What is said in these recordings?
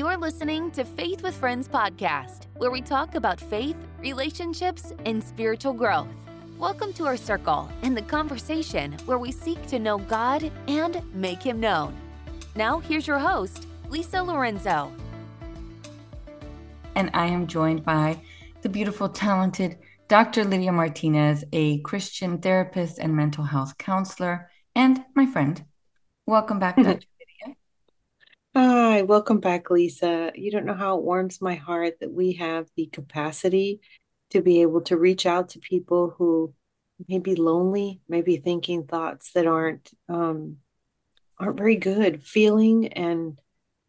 You're listening to Faith with Friends podcast, where we talk about faith, relationships, and spiritual growth. Welcome to our circle and the conversation where we seek to know God and make Him known. Now, here's your host, Lisa Lorenzo. And I am joined by the beautiful, talented Dr. Lydia Martinez, a Christian therapist and mental health counselor, and my friend. Welcome back, Dr. Hi, welcome back, Lisa. You don't know how it warms my heart that we have the capacity to be able to reach out to people who may be lonely, maybe thinking thoughts that aren't um, aren't very good, feeling, and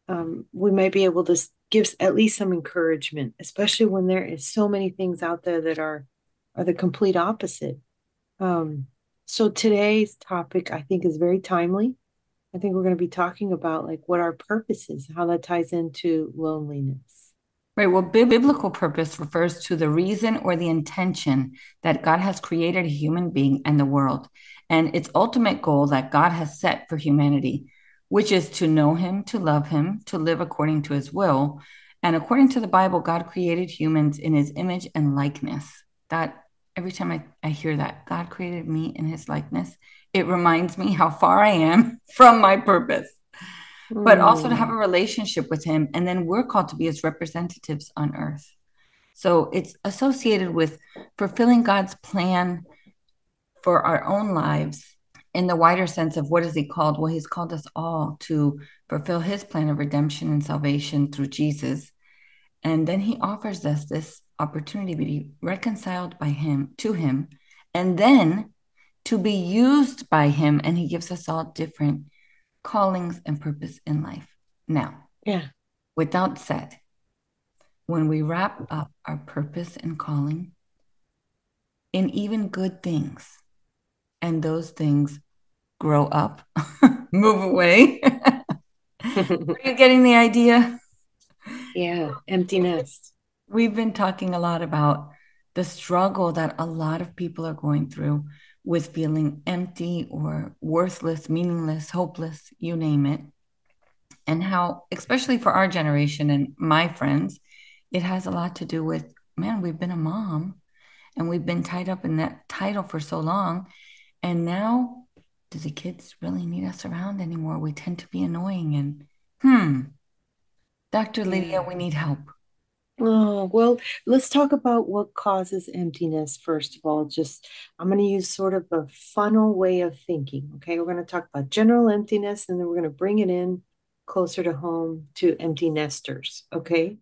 um, we might be able to give at least some encouragement, especially when there is so many things out there that are are the complete opposite. Um, so today's topic, I think, is very timely. I think we're going to be talking about like what our purpose is, how that ties into loneliness. Right. Well, biblical purpose refers to the reason or the intention that God has created a human being and the world, and its ultimate goal that God has set for humanity, which is to know Him, to love Him, to live according to His will. And according to the Bible, God created humans in His image and likeness. That every time I, I hear that God created me in his likeness, it reminds me how far I am from my purpose, mm. but also to have a relationship with him. And then we're called to be his representatives on earth. So it's associated with fulfilling God's plan for our own lives in the wider sense of what is he called? Well, he's called us all to fulfill his plan of redemption and salvation through Jesus. And then he offers us this opportunity to be reconciled by him to him and then to be used by him and he gives us all different callings and purpose in life. Now yeah. without said when we wrap up our purpose and calling in even good things and those things grow up move away. Are you getting the idea? Yeah empty nest We've been talking a lot about the struggle that a lot of people are going through with feeling empty or worthless, meaningless, hopeless, you name it. And how, especially for our generation and my friends, it has a lot to do with man, we've been a mom and we've been tied up in that title for so long. And now, do the kids really need us around anymore? We tend to be annoying and, hmm, Dr. Lydia, we need help. Oh, well, let's talk about what causes emptiness first of all. Just, I'm going to use sort of a funnel way of thinking. Okay. We're going to talk about general emptiness and then we're going to bring it in closer to home to empty nesters. Okay.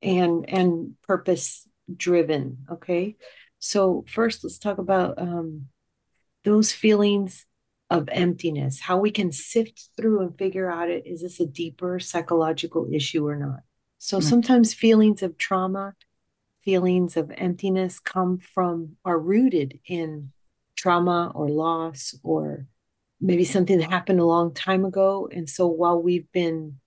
And, and purpose driven. Okay. So, first, let's talk about um, those feelings of emptiness, how we can sift through and figure out it is this a deeper psychological issue or not? So mm-hmm. sometimes feelings of trauma, feelings of emptiness come from, are rooted in trauma or loss or maybe something that happened a long time ago. And so while we've been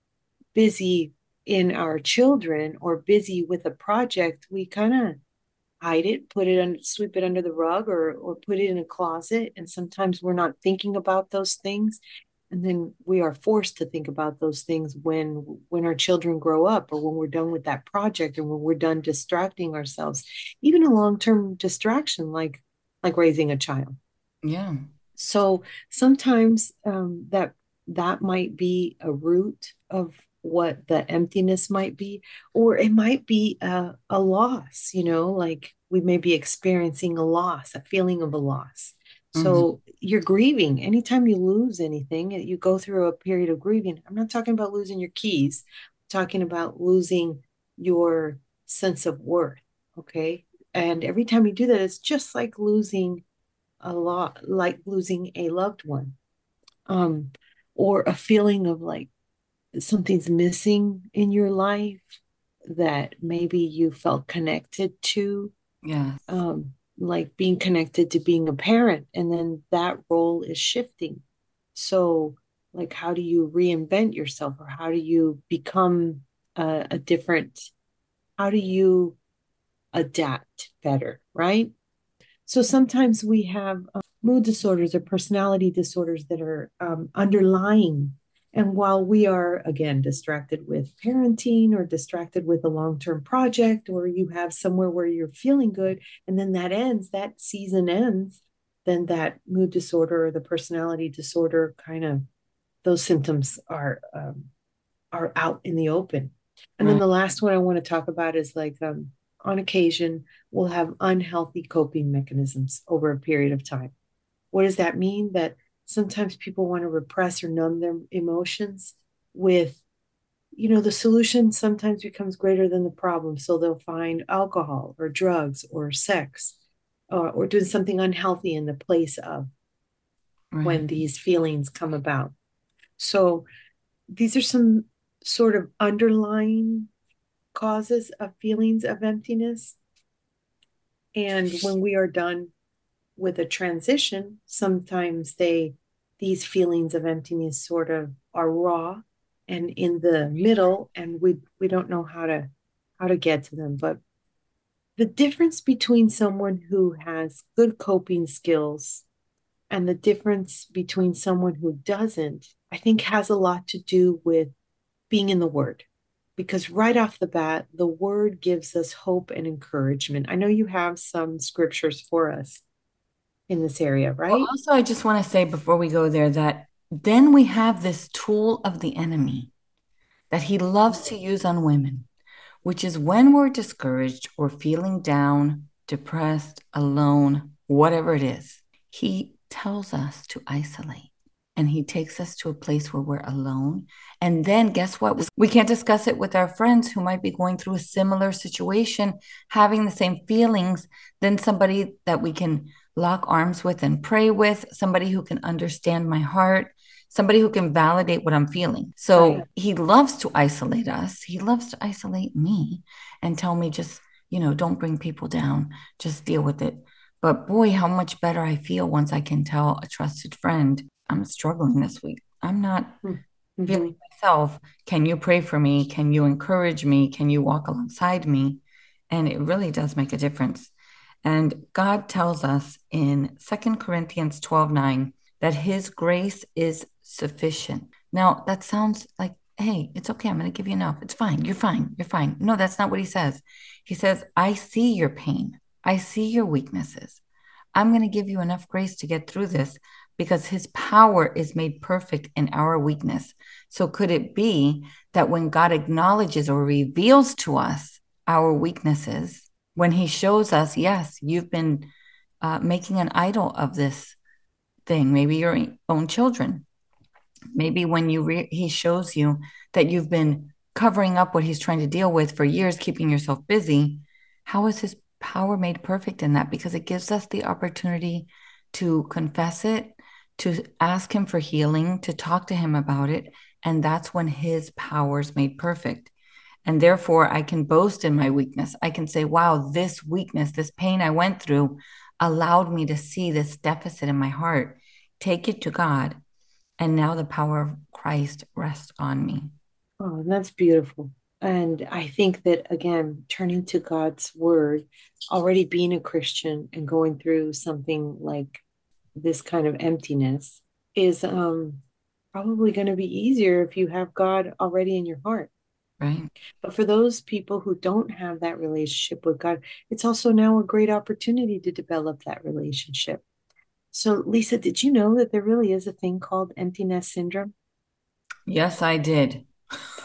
busy in our children or busy with a project, we kind of hide it, put it under, sweep it under the rug or or put it in a closet. And sometimes we're not thinking about those things and then we are forced to think about those things when when our children grow up or when we're done with that project or when we're done distracting ourselves even a long-term distraction like like raising a child. Yeah. So sometimes um, that that might be a root of what the emptiness might be or it might be a, a loss you know like we may be experiencing a loss a feeling of a loss so mm-hmm. you're grieving. Anytime you lose anything, you go through a period of grieving. I'm not talking about losing your keys, I'm talking about losing your sense of worth. Okay. And every time you do that, it's just like losing a lot, like losing a loved one. Um, or a feeling of like something's missing in your life that maybe you felt connected to. Yeah. Um, like being connected to being a parent and then that role is shifting. So like how do you reinvent yourself or how do you become a, different how do you adapt better right? So sometimes we have uh, mood disorders or personality disorders that are um, underlying And while we are, again, distracted with parenting or distracted with a long term project, or you have somewhere where you're feeling good, and then that ends, that season ends, then that mood disorder or the personality disorder kind of, those symptoms are um, are out in the open. And right. then the last one I want to talk about is like um, on occasion, we'll have unhealthy coping mechanisms over a period of time. What does that mean? That sometimes people want to repress or numb their emotions with you know the solution sometimes becomes greater than the problem. So they'll find alcohol or drugs or sex or, or doing something unhealthy in the place of right. when these feelings come about. So these are some sort of underlying causes of feelings of emptiness. And when we are done with a transition, sometimes they these feelings of emptiness sort of are raw and in the middle and we we don't know how to how to get to them. But the difference between someone who has good coping skills and the difference between someone who doesn't i think has a lot to do with being in the word. Because right off the bat the word gives us hope and encouragement. I know you have some scriptures for us in this area, right? Well, also, I just want to say before we go there that then we have this tool of the enemy that he loves to use on women, which is when we're discouraged or feeling down, depressed, alone, whatever it is, he tells us to isolate and he takes us to a place where we're alone. And then guess what? We can't discuss it with our friends who might be going through a similar situation, having the same feelings, than somebody that we can lock arms with and pray with, somebody who can understand my heart, somebody who can validate what I'm feeling. So right. he loves to isolate us. He loves to isolate me and tell me just, you know, don't bring people down, just deal with it. But boy, how much better I feel once I can tell a trusted friend, I'm struggling this week. I'm not mm-hmm. feeling myself. Can you pray for me? Can you encourage me? Can you walk alongside me? And it really does make a difference. And God tells us in Second Corinthians 12 9 that his grace is sufficient. Now, that sounds like, hey, it's okay. I'm going to give you enough. It's fine. You're fine. You're fine. No, that's not what he says. He says, I see your pain. I see your weaknesses. I'm going to give you enough grace to get through this because his power is made perfect in our weakness. So, could it be that when God acknowledges or reveals to us our weaknesses, when he shows us, yes, you've been uh, making an idol of this thing, maybe your own children. Maybe when you re- he shows you that you've been covering up what he's trying to deal with for years, keeping yourself busy. How is his power made perfect in that? Because it gives us the opportunity to confess it, to ask him for healing, to talk to him about it. And that's when his power is made perfect. And therefore, I can boast in my weakness. I can say, wow, this weakness, this pain I went through allowed me to see this deficit in my heart, take it to God. And now the power of Christ rests on me. Oh, that's beautiful. And I think that, again, turning to God's word, already being a Christian and going through something like this kind of emptiness is um, probably going to be easier if you have God already in your heart. Right. But for those people who don't have that relationship with God, it's also now a great opportunity to develop that relationship. So, Lisa, did you know that there really is a thing called empty nest syndrome? Yes, I did.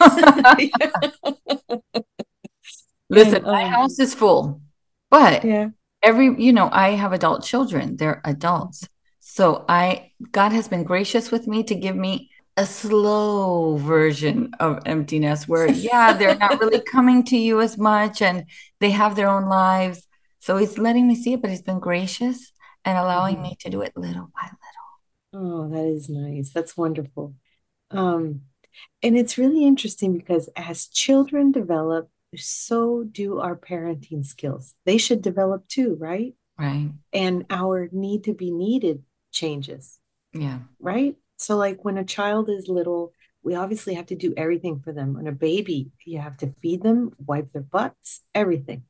Listen, and, um, my house is full, but yeah. every, you know, I have adult children, they're adults. So I, God has been gracious with me to give me a slow version of emptiness where yeah they're not really coming to you as much and they have their own lives. So he's letting me see it but he's been gracious and allowing mm-hmm. me to do it little by little. Oh that is nice. That's wonderful. Um and it's really interesting because as children develop so do our parenting skills. They should develop too right? Right. And our need to be needed changes. Yeah. Right so, like when a child is little, we obviously have to do everything for them. When a baby, you have to feed them, wipe their butts, everything.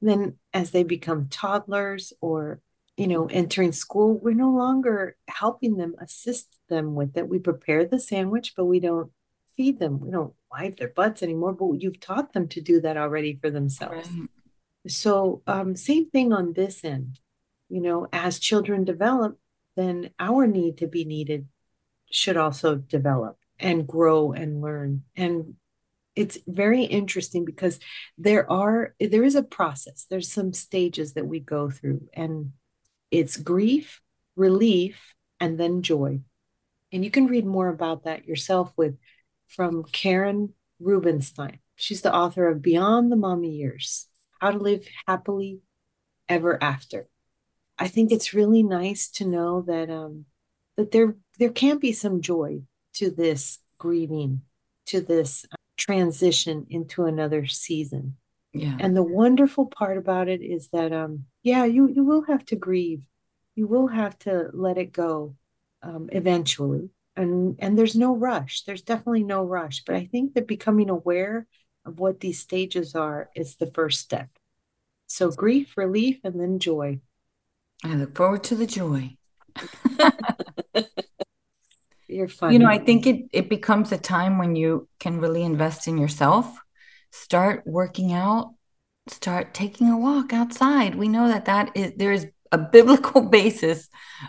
Then, as they become toddlers or you know, entering school, we're no longer helping them, assist them with it. We prepare the sandwich, but we don't feed them. We don't wipe their butts anymore, but you've taught them to do that already for themselves. Right. So, um, same thing on this end. You know, as children develop, then our need to be needed should also develop and grow and learn. And it's very interesting because there are there is a process. There's some stages that we go through, and it's grief, relief, and then joy. And you can read more about that yourself with from Carin Rubenstein. She's the author of Beyond the Mommy Years How to Live Happily Ever After. I think it's really nice to know that um, that there there can be some joy to this grieving, to this uh, transition into another season. Yeah. And the wonderful part about it is that um yeah, you you will have to grieve. You will have to let it go um, eventually. And and there's no rush. There's definitely no rush, but I think that becoming aware of what these stages are is the first step. So grief, relief, and then joy. I look forward to the joy. You're funny. You know, I think it it becomes a time when you can really invest in yourself, start working out, start taking a walk outside. We know that that is there is a biblical basis,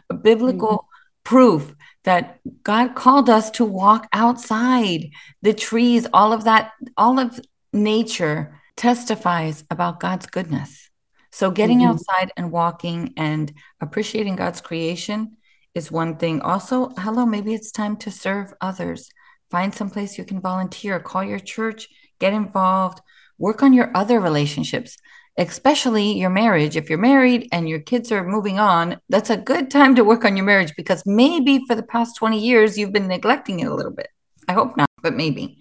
a biblical mm-hmm. proof that God called us to walk outside. The trees, all of that, all of nature testifies about God's goodness. So getting mm-hmm. outside and walking and appreciating God's creation is one thing. Also, hello, maybe it's time to serve others. Find some place you can volunteer, call your church, get involved, work on your other relationships, especially your marriage. If you're married and your kids are moving on, that's a good time to work on your marriage because maybe for the past 20 years you've been neglecting it a little bit. I hope not, but maybe.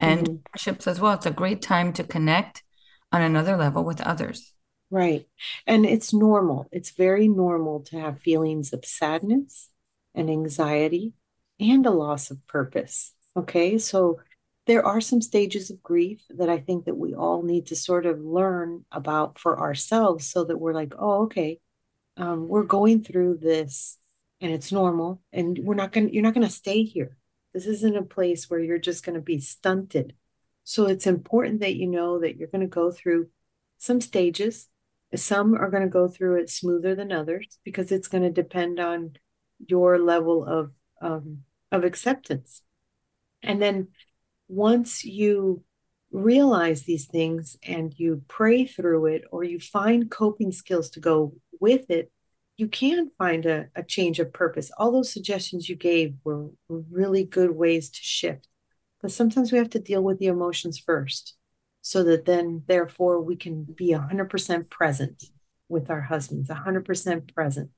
And mm-hmm. friendships as well. It's a great time to connect on another level with others. Right. And it's normal. It's very normal to have feelings of sadness and anxiety and a loss of purpose. Okay. So there are some stages of grief that I think that we all need to sort of learn about for ourselves so that we're like, oh, okay, um, we're going through this and it's normal and we're not going to, you're not going to stay here. This isn't a place where you're just going to be stunted. So it's important that you know that you're going to go through some stages some are going to go through it smoother than others because it's going to depend on your level of um, of acceptance. And then once you realize these things and you pray through it or you find coping skills to go with it, you can find a, a change of purpose. All those suggestions you gave were, were really good ways to shift. But sometimes we have to deal with the emotions first so that then therefore we can be 100% present with our husbands 100% present.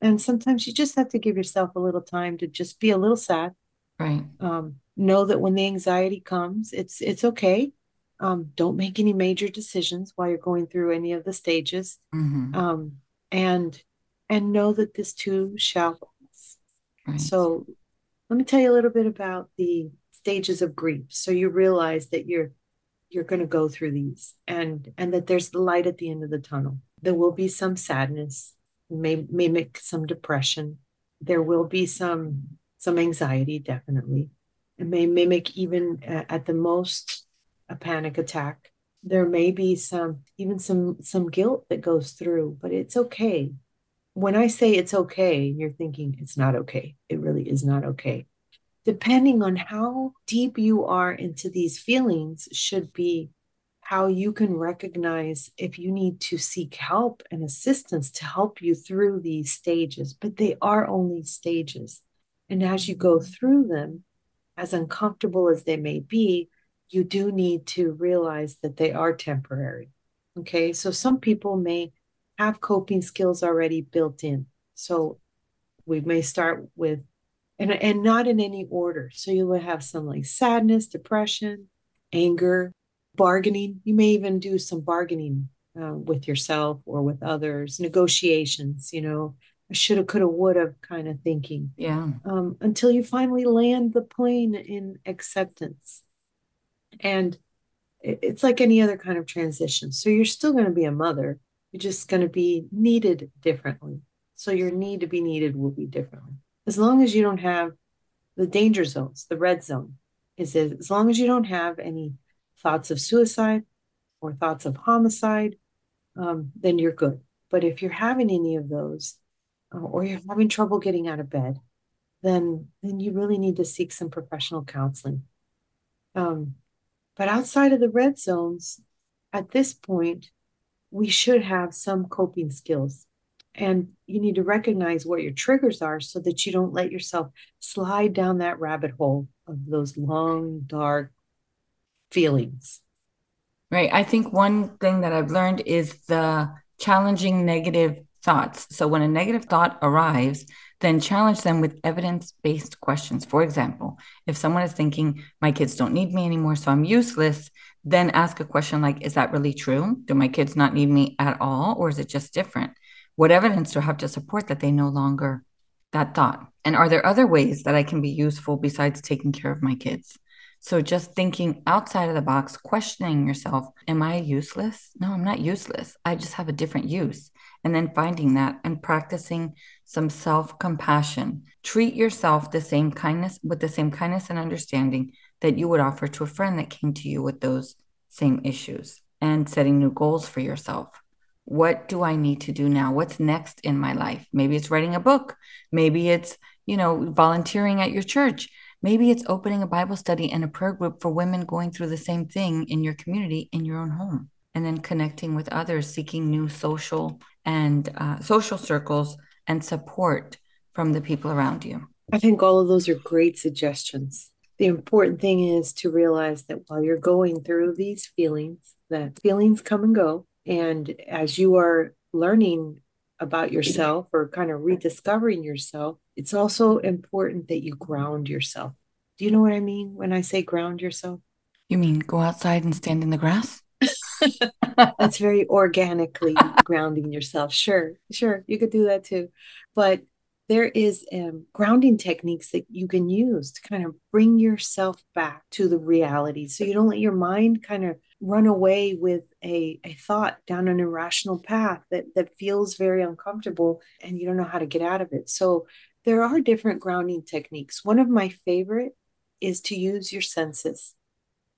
And sometimes you just have to give yourself a little time to just be a little sad. Right. Um, know that when the anxiety comes it's it's okay. Um, don't make any major decisions while you're going through any of the stages. Mm-hmm. um, and and know that this too shall pass. Right. so let me tell you a little bit about the stages of grief. So you realize that you're you're going to go through these and and that there's the light at the end of the tunnel. There will be some sadness may mimic some depression. There will be some some anxiety definitely. It may mimic even uh, at the most a panic attack. There may be some even some some guilt that goes through but it's okay. When i say it's okay you're thinking it's not okay. It really is not okay depending on how deep you are into these feelings, should be how you can recognize if you need to seek help and assistance to help you through these stages. But they are only stages. And as you go through them, as uncomfortable as they may be, you do need to realize that they are temporary. Okay. So some people may have coping skills already built in. So we may start with and and not in any order. So you will have some like sadness, depression, anger, bargaining. You may even do some bargaining uh, with yourself or with others, negotiations. You know, I shoulda, coulda, woulda kind of thinking. Yeah. Um, until you finally land the plane in acceptance, and it, it's like any other kind of transition. So you're still going to be a mother. You're just going to be needed differently. So your need to be needed will be differently. As long as you don't have the danger zones, the red zone, is as long as you don't have any thoughts of suicide or thoughts of homicide, um, then you're good. But if you're having any of those, uh, or you're having trouble getting out of bed, then then you really need to seek some professional counseling. Um, but outside of the red zones, at this point, we should have some coping skills. And you need to recognize what your triggers are so that you don't let yourself slide down that rabbit hole of those long, dark feelings. Right. I think one thing that I've learned is the challenging negative thoughts. So when a negative thought arrives, then challenge them with evidence based questions. For example, if someone is thinking, my kids don't need me anymore, so I'm useless, then ask a question like, is that really true? Do my kids not need me at all? Or is it just different? What evidence do I have to support that they no longer that thought? And are there other ways that I can be useful besides taking care of my kids? So just thinking outside of the box, questioning yourself, am I useless? No, I'm not useless. I just have a different use. And then finding that and practicing some self-compassion. Treat yourself the same kindness with the same kindness and understanding that you would offer to a friend that came to you with those same issues and setting new goals for yourself. What do I need to do now? What's next in my life? Maybe it's writing a book. Maybe it's, you know, volunteering at your church Maybe it's opening a Bible study and a prayer group for women going through the same thing in your community, in your own home, and then connecting with others, seeking new social and uh, social circles and support from the people around you. I think all of those are great suggestions. The important thing is to realize that while you're going through these feelings, that feelings come and go. And as you are learning about yourself or kind of rediscovering yourself, it's also important that you ground yourself. Do you know what I mean when I say ground yourself? You mean go outside and stand in the grass? That's very organically grounding yourself. Sure, sure, you could do that too. But there is um, grounding techniques that you can use to kind of bring yourself back to the reality. So you don't let your mind kind of run away with a, a thought down an irrational path that, that feels very uncomfortable and you don't know how to get out of it. So there are different grounding techniques. One of my favorite is to use your senses.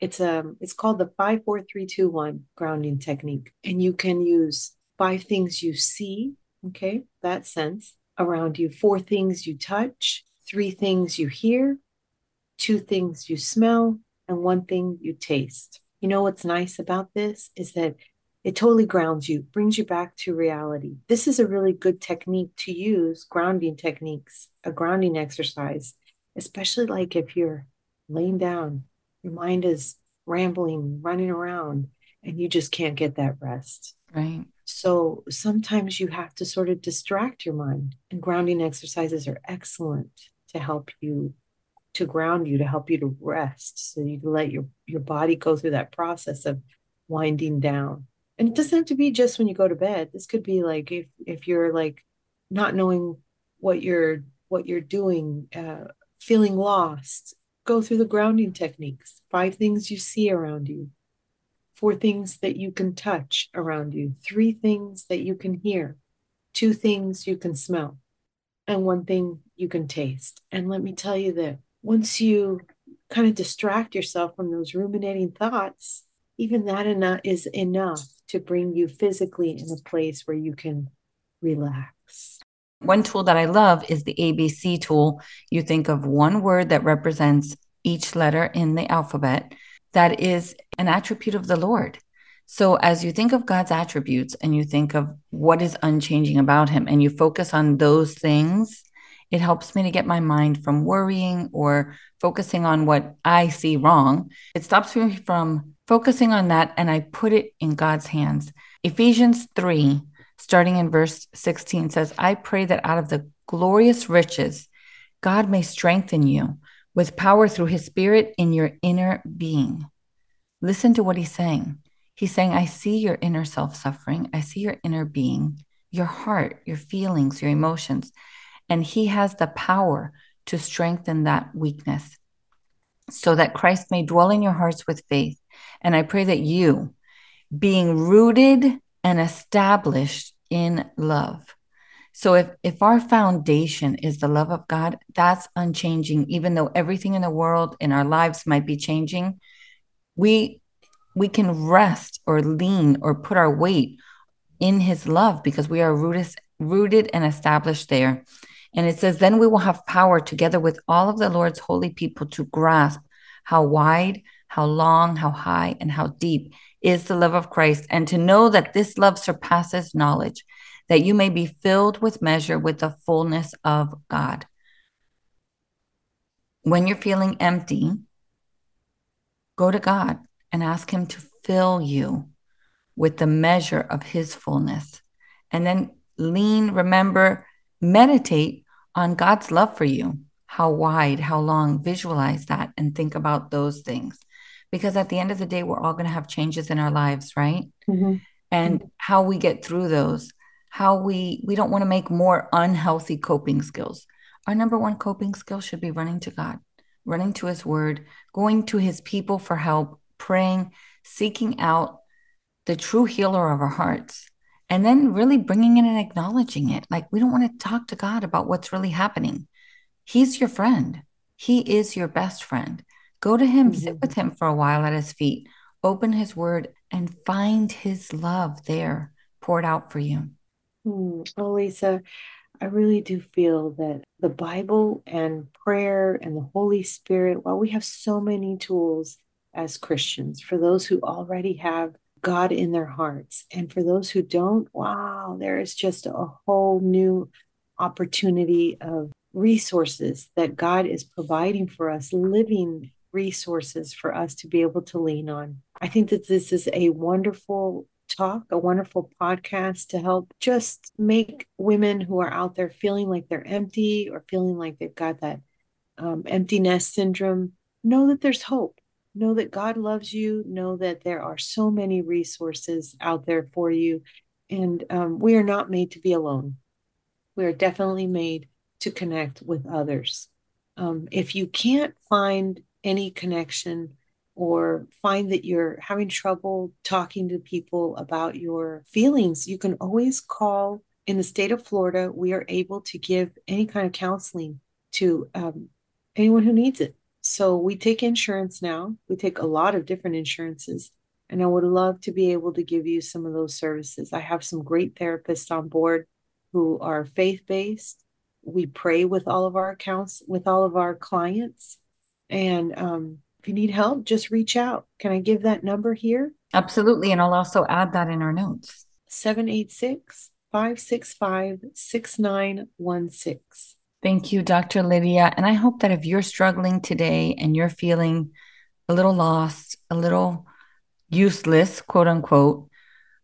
It's um it's called the 54321 grounding technique. And you can use five things you see okay that sense around you four things you touch, three things you hear, two things you smell, and one thing you taste. You know what's nice about this is that it totally grounds you, brings you back to reality. This is a really good technique to use, grounding techniques, a grounding exercise, especially like if you're laying down, your mind is rambling, running around, and you just can't get that rest. Right. So sometimes you have to sort of distract your mind, and grounding exercises are excellent to help you to ground you, to help you to rest, so you can let your your body go through that process of winding down. And it doesn't have to be just when you go to bed. This could be like if if you're like not knowing what you're what you're doing, uh, feeling lost. Go through the grounding techniques. Five things you see around you four things that you can touch around you, three things that you can hear, two things you can smell, and one thing you can taste. And let me tell you that once you kind of distract yourself from those ruminating thoughts, even that enough is enough to bring you physically in a place where you can relax. One tool that I love is the ABC tool. You think of one word that represents each letter in the alphabet that is an attribute of the Lord. So, as you think of God's attributes and you think of what is unchanging about him and you focus on those things, it helps me to get my mind from worrying or focusing on what I see wrong. It stops me from focusing on that and I put it in God's hands. Ephesians 3, starting in verse 16, says, I pray that out of the glorious riches, God may strengthen you with power through his spirit in your inner being. Listen to what he's saying. He's saying, I see your inner self suffering. I see your inner being, your heart, your feelings, your emotions. And he has the power to strengthen that weakness so that Christ may dwell in your hearts with faith. And I pray that you, being rooted and established in love. So if if our foundation is the love of God, that's unchanging even though everything in the world in our lives might be changing. We we can rest or lean or put our weight in his love because we are rooted rooted and established there. And it says then we will have power together with all of the Lord's holy people to grasp how wide, how long, how high and how deep is the love of Christ and to know that this love surpasses knowledge that you may be filled with measure with the fullness of God. When you're feeling empty, go to God and ask Him to fill you with the measure of His fullness. And then lean, remember, meditate on God's love for you. How wide, how long, visualize that and think about those things. Because at the end of the day, we're all going to have changes in our lives, right? Mm-hmm. And how we get through those how we we don't want to make more unhealthy coping skills. Our number one coping skill should be running to God, running to his word, going to his people for help, praying, seeking out the true healer of our hearts, and then really bringing in and acknowledging it. Like we don't want to talk to God about what's really happening. He's your friend. He is your best friend. Go to him, mm-hmm. sit with him for a while at his feet, open his word, and find his love there poured out for you. Hmm. Oh, Lisa, I really do feel that the Bible and prayer and the Holy Spirit, while we have so many tools as Christians, for those who already have God in their hearts, and for those who don't, wow, there is just a whole new opportunity of resources that God is providing for us, living resources for us to be able to lean on. I think that this is a wonderful Talk, a wonderful podcast to help just make women who are out there feeling like they're empty or feeling like they've got that um, syndrome know that there's hope. Know that God loves you. Know that there are so many resources out there for you. And um, we are not made to be alone. We are definitely made to connect with others. Um, if you can't find any connection or find that you're having trouble talking to people about your feelings, you can always call. In the state of Florida, we are able to give any kind of counseling to um, anyone who needs it. So we take insurance now. We take a lot of different insurances. And I would love to be able to give you some of those services. I have some great therapists on board who are faith based. We pray with all of our accounts, with all of our clients. And um, if you need help, just reach out. Can I give that number here? Absolutely. And I'll also add that in our notes 786 565 6916. Thank you, Dr. Lydia. And I hope that if you're struggling today and you're feeling a little lost, a little useless, quote unquote,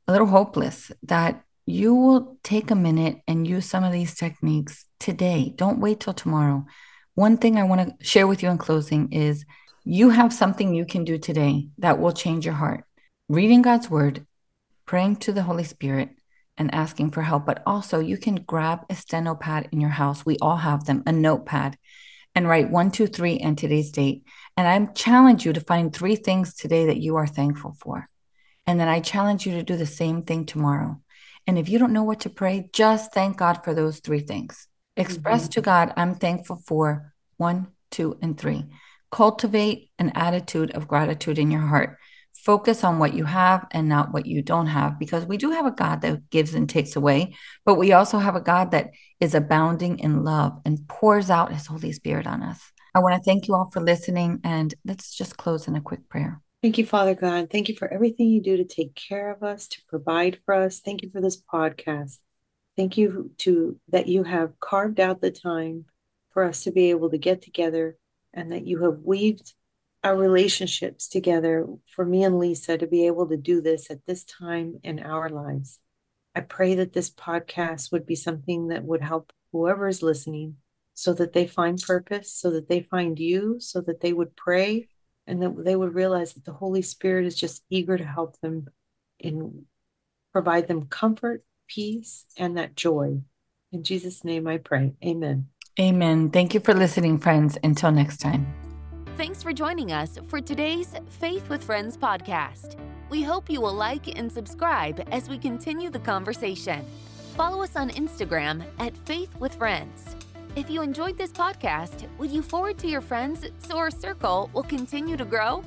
a little hopeless, that you will take a minute and use some of these techniques today. Don't wait till tomorrow. One thing I want to share with you in closing is you have something you can do today that will change your heart. Reading God's word, praying to the Holy Spirit, and asking for help. But also, you can grab a steno pad in your house. We all have them, a notepad, and write one, two, three, and today's date. And I challenge you to find three things today that you are thankful for. And then I challenge you to do the same thing tomorrow. And if you don't know what to pray, just thank God for those three things. Express mm-hmm. to God, I'm thankful for one, two, and three. Cultivate an attitude of gratitude in your heart. Focus on what you have and not what you don't have, because we do have a God that gives and takes away, but we also have a God that is abounding in love and pours out his Holy Spirit on us. I want to thank you all for listening, and let's just close in a quick prayer. Thank you, Father God. Thank you for everything you do to take care of us, to provide for us. Thank you for this podcast. Thank you to that you have carved out the time for us to be able to get together and that you have weaved our relationships together for me and Lisa to be able to do this at this time in our lives. I pray that this podcast would be something that would help whoever is listening so that they find purpose, so that they find you, so that they would pray and that they would realize that the Holy Spirit is just eager to help them and provide them comfort, peace, and that joy. In Jesus' name I pray. Amen. Amen. Thank you for listening, friends. Until next time. Thanks for joining us for today's Faith with Friends podcast. We hope you will like and subscribe as we continue the conversation. Follow us on Instagram at Faith with Friends. If you enjoyed this podcast, would you forward to your friends so our circle will continue to grow?